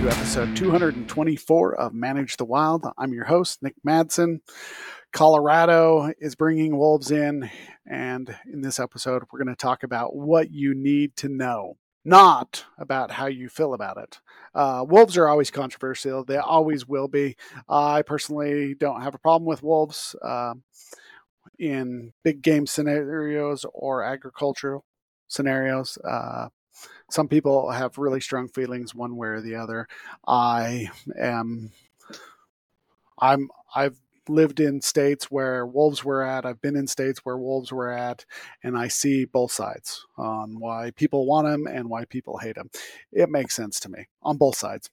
to episode 224 of Manage the Wild. I'm your host, Nick Madsen. Colorado is bringing wolves in, and in this episode, we're going to talk about what you need to know, not about how you feel about it. Uh, wolves are always controversial, they always will be. I personally don't have a problem with wolves. Uh, in big game scenarios or agricultural scenarios. Uh, some people have really strong feelings one way or the other. I am I'm I've lived in states where wolves were at. I've been in states where wolves were at, and I see both sides on why people want them and why people hate them. It makes sense to me on both sides.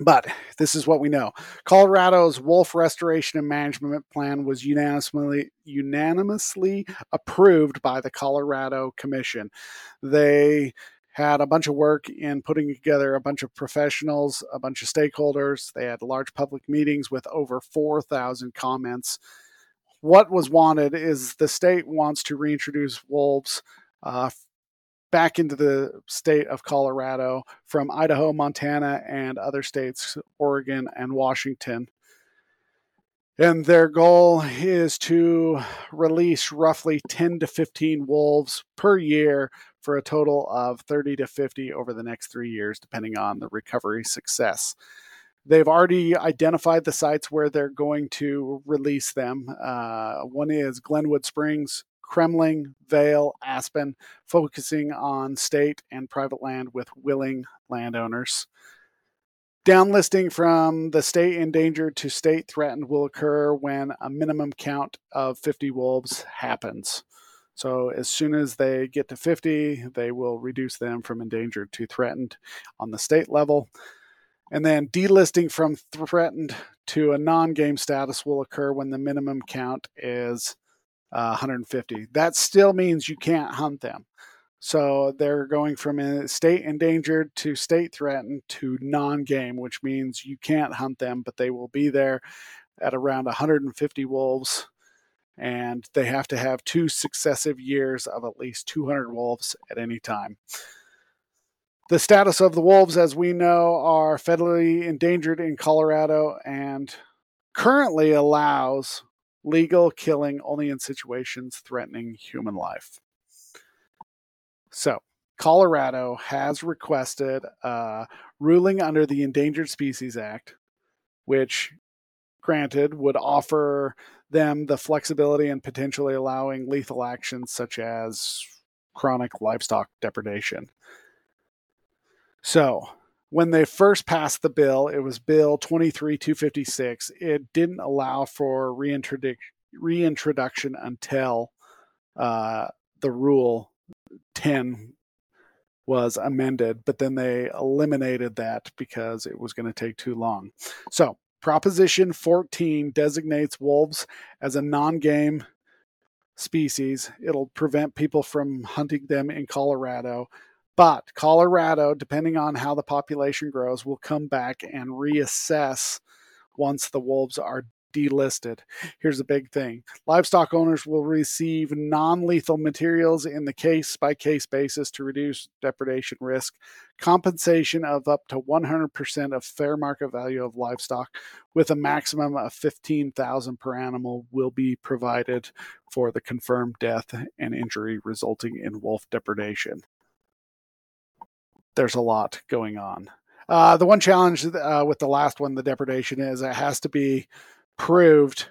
But this is what we know. Colorado's wolf restoration and management plan was unanimously unanimously approved by the Colorado Commission. They had a bunch of work in putting together a bunch of professionals, a bunch of stakeholders. They had large public meetings with over 4,000 comments. What was wanted is the state wants to reintroduce wolves uh, back into the state of Colorado from Idaho, Montana, and other states, Oregon and Washington. And their goal is to release roughly 10 to 15 wolves per year for a total of 30 to 50 over the next three years, depending on the recovery success. They've already identified the sites where they're going to release them. Uh, one is Glenwood Springs, Kremmling, Vail, Aspen, focusing on state and private land with willing landowners. Downlisting from the state endangered to state threatened will occur when a minimum count of 50 wolves happens. So, as soon as they get to 50, they will reduce them from endangered to threatened on the state level. And then delisting from threatened to a non game status will occur when the minimum count is uh, 150. That still means you can't hunt them. So they're going from state endangered to state threatened to non game, which means you can't hunt them, but they will be there at around 150 wolves. And they have to have two successive years of at least 200 wolves at any time. The status of the wolves, as we know, are federally endangered in Colorado and currently allows legal killing only in situations threatening human life. So, Colorado has requested a ruling under the Endangered Species Act, which, granted, would offer them the flexibility and potentially allowing lethal actions such as chronic livestock depredation. So, when they first passed the bill, it was Bill 23256. It didn't allow for reintrodu- reintroduction until uh, the rule 10 was amended, but then they eliminated that because it was going to take too long. So, Proposition 14 designates wolves as a non game species. It'll prevent people from hunting them in Colorado. But Colorado, depending on how the population grows, will come back and reassess once the wolves are delisted. Here's the big thing livestock owners will receive non lethal materials in the case by case basis to reduce depredation risk, compensation of up to 100% of fair market value of livestock, with a maximum of 15000 per animal, will be provided for the confirmed death and injury resulting in wolf depredation there's a lot going on. Uh, the one challenge uh, with the last one, the depredation, is it has to be proved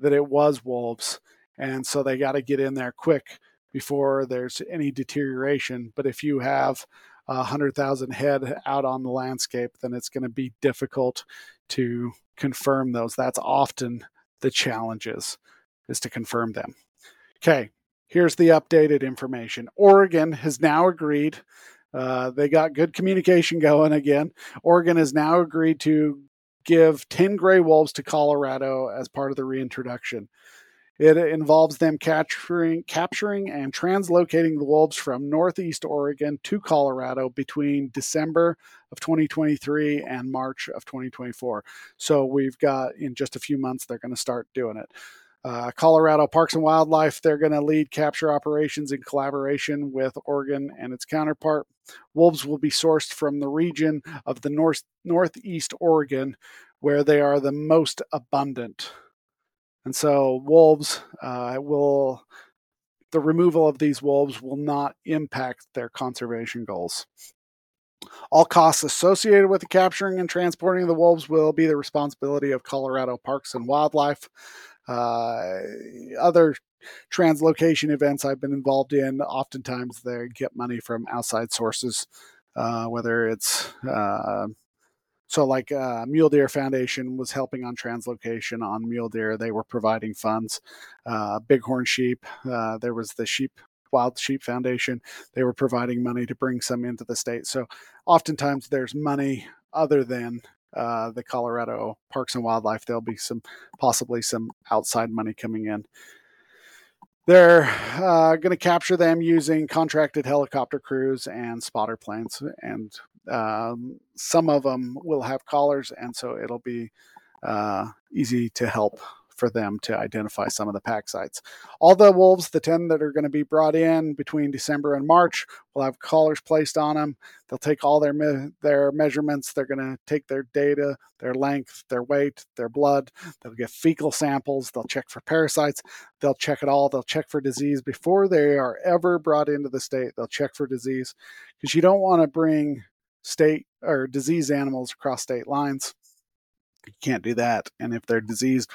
that it was wolves, and so they got to get in there quick before there's any deterioration. But if you have a hundred thousand head out on the landscape, then it's going to be difficult to confirm those. That's often the challenges is to confirm them. Okay, here's the updated information. Oregon has now agreed uh, they got good communication going again. Oregon has now agreed to give 10 gray wolves to Colorado as part of the reintroduction. It involves them capturing, capturing and translocating the wolves from Northeast Oregon to Colorado between December of 2023 and March of 2024. So we've got in just a few months, they're going to start doing it. Uh, Colorado Parks and Wildlife, they're going to lead capture operations in collaboration with Oregon and its counterpart. Wolves will be sourced from the region of the north northeast Oregon, where they are the most abundant. And so, wolves uh, will the removal of these wolves will not impact their conservation goals. All costs associated with the capturing and transporting of the wolves will be the responsibility of Colorado Parks and Wildlife. Uh, other translocation events I've been involved in, oftentimes they get money from outside sources, uh, whether it's uh, so like uh, Mule Deer Foundation was helping on translocation on mule deer. They were providing funds. Uh, Bighorn sheep, uh, there was the sheep Wild Sheep Foundation. They were providing money to bring some into the state. So oftentimes there's money other than uh, the Colorado Parks and Wildlife. There'll be some possibly some outside money coming in. They're uh, going to capture them using contracted helicopter crews and spotter planes, and um, some of them will have collars, and so it'll be uh, easy to help for them to identify some of the pack sites. All the wolves, the 10 that are going to be brought in between December and March, will have collars placed on them. They'll take all their me- their measurements. They're going to take their data, their length, their weight, their blood. They'll get fecal samples. They'll check for parasites. They'll check it all. They'll check for disease before they are ever brought into the state. They'll check for disease because you don't want to bring state or disease animals across state lines. You can't do that. And if they're diseased,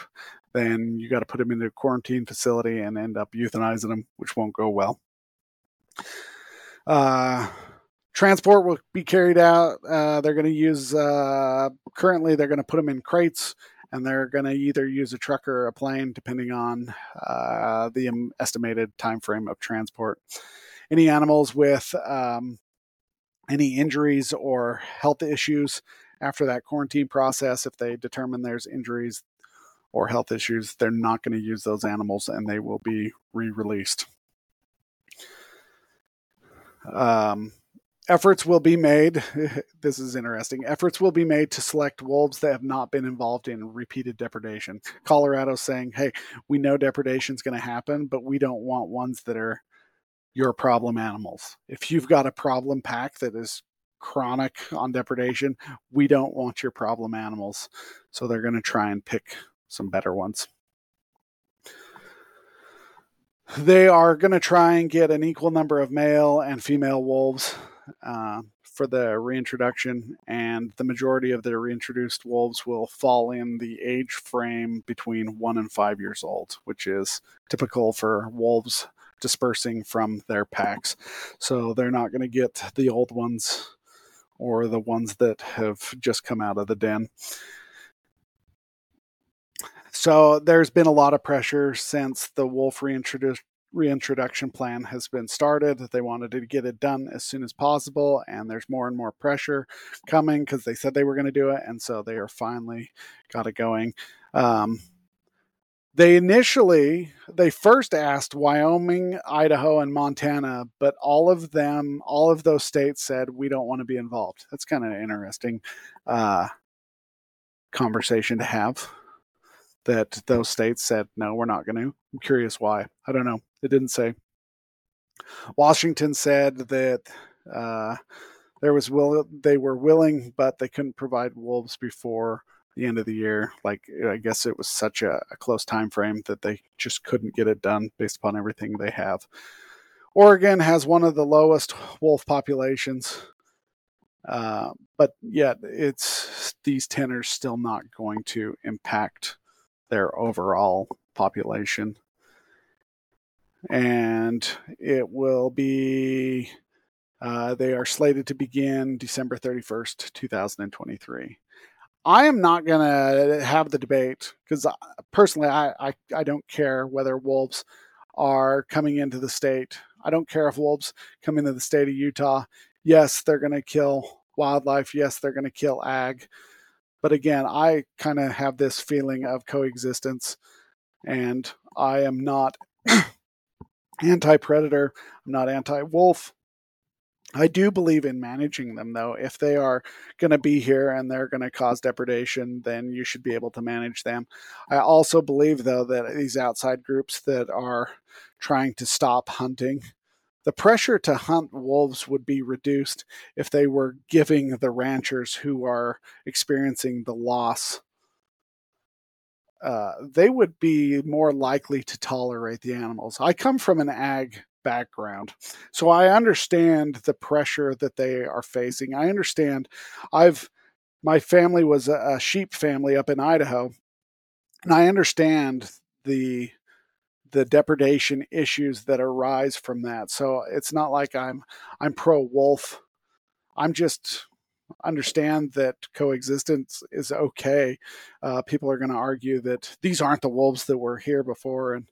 then you got to put them into a quarantine facility and end up euthanizing them, which won't go well. Uh, transport will be carried out. Uh, they're going to use, uh, currently, they're going to put them in crates and they're going to either use a truck or a plane, depending on uh, the estimated time frame of transport. Any animals with um, any injuries or health issues after that quarantine process, if they determine there's injuries or health issues, they're not going to use those animals and they will be re released. Um, efforts will be made. this is interesting. Efforts will be made to select wolves that have not been involved in repeated depredation. Colorado saying, hey, we know depredation is going to happen, but we don't want ones that are your problem animals. If you've got a problem pack that is chronic on depredation, we don't want your problem animals. So they're going to try and pick some better ones. They are going to try and get an equal number of male and female wolves uh, for the reintroduction, and the majority of the reintroduced wolves will fall in the age frame between one and five years old, which is typical for wolves dispersing from their packs. So they're not going to get the old ones or the ones that have just come out of the den. So there's been a lot of pressure since the wolf reintroduction plan has been started. They wanted to get it done as soon as possible, and there's more and more pressure coming because they said they were going to do it, and so they are finally got it going. Um, they initially they first asked wyoming idaho and montana but all of them all of those states said we don't want to be involved that's kind of an interesting uh, conversation to have that those states said no we're not going to i'm curious why i don't know it didn't say washington said that uh, there was will they were willing but they couldn't provide wolves before the end of the year. Like I guess it was such a, a, close time frame that they just couldn't get it done based upon everything they have. Oregon has one of the lowest wolf populations, uh, but yet it's these tenors still not going to impact their overall population. And it will be, uh, they are slated to begin December 31st, 2023. I am not going to have the debate because personally, I, I, I don't care whether wolves are coming into the state. I don't care if wolves come into the state of Utah. Yes, they're going to kill wildlife. Yes, they're going to kill ag. But again, I kind of have this feeling of coexistence, and I am not anti predator. I'm not anti wolf. I do believe in managing them, though. If they are going to be here and they're going to cause depredation, then you should be able to manage them. I also believe, though, that these outside groups that are trying to stop hunting, the pressure to hunt wolves would be reduced if they were giving the ranchers who are experiencing the loss. Uh, they would be more likely to tolerate the animals. I come from an ag background. So I understand the pressure that they are facing. I understand I've my family was a, sheep family up in Idaho and I understand the the depredation issues that arise from that. So it's not like I'm I'm pro wolf. I'm just understand that coexistence is okay. Uh, people are going to argue that these aren't the wolves that were here before, and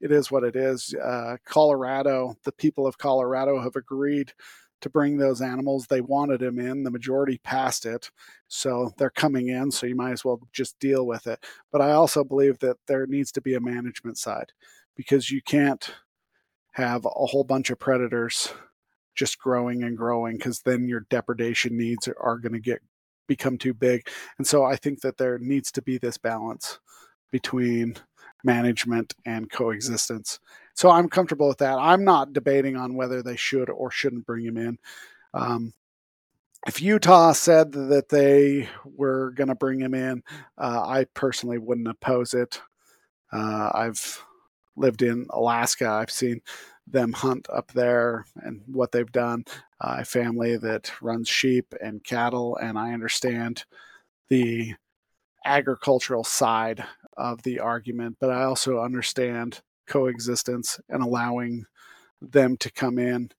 it is what it is. Uh, Colorado, the people of Colorado have agreed to bring those animals. They wanted them in. The majority passed it. So they're coming in. So you might as well just deal with it. But I also believe that there needs to be a management side because you can't have a whole bunch of predators just growing and growing because then your depredation needs are going to get become too big. And so I think that there needs to be this balance between management and coexistence. So I'm comfortable with that. I'm not debating on whether they should or shouldn't bring him in. Um, if Utah said that they were going to bring him in, uh, I personally wouldn't oppose it. Uh, I've lived in Alaska. I've seen them hunt up there and what they've done. Uh, a family that runs sheep and cattle, and I understand the agricultural side of the argument, but I also understand coexistence and allowing them to come in.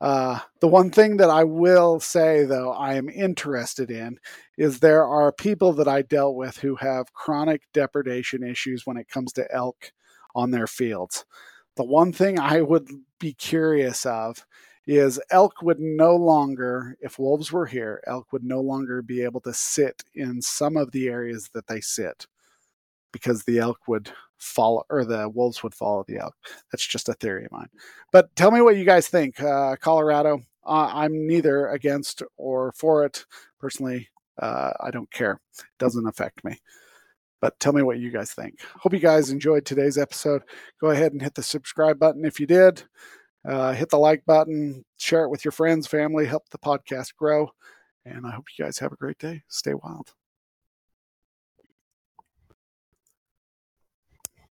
Uh, the one thing that I will say, though, I am interested in is there are people that I dealt with who have chronic depredation issues when it comes to elk on their fields. The one thing I would be curious of is elk would no longer, if wolves were here, elk would no longer be able to sit in some of the areas that they sit because the elk would follow or the wolves would follow the elk. That's just a theory of mine. But tell me what you guys think. Uh, Colorado, uh, I'm neither against or for it. Personally, uh, I don't care. It doesn't affect me. But tell me what you guys think. Hope you guys enjoyed today's episode. Go ahead and hit the subscribe button if you did. Uh, hit the like button, share it with your friends, family, help the podcast grow. And I hope you guys have a great day. Stay wild.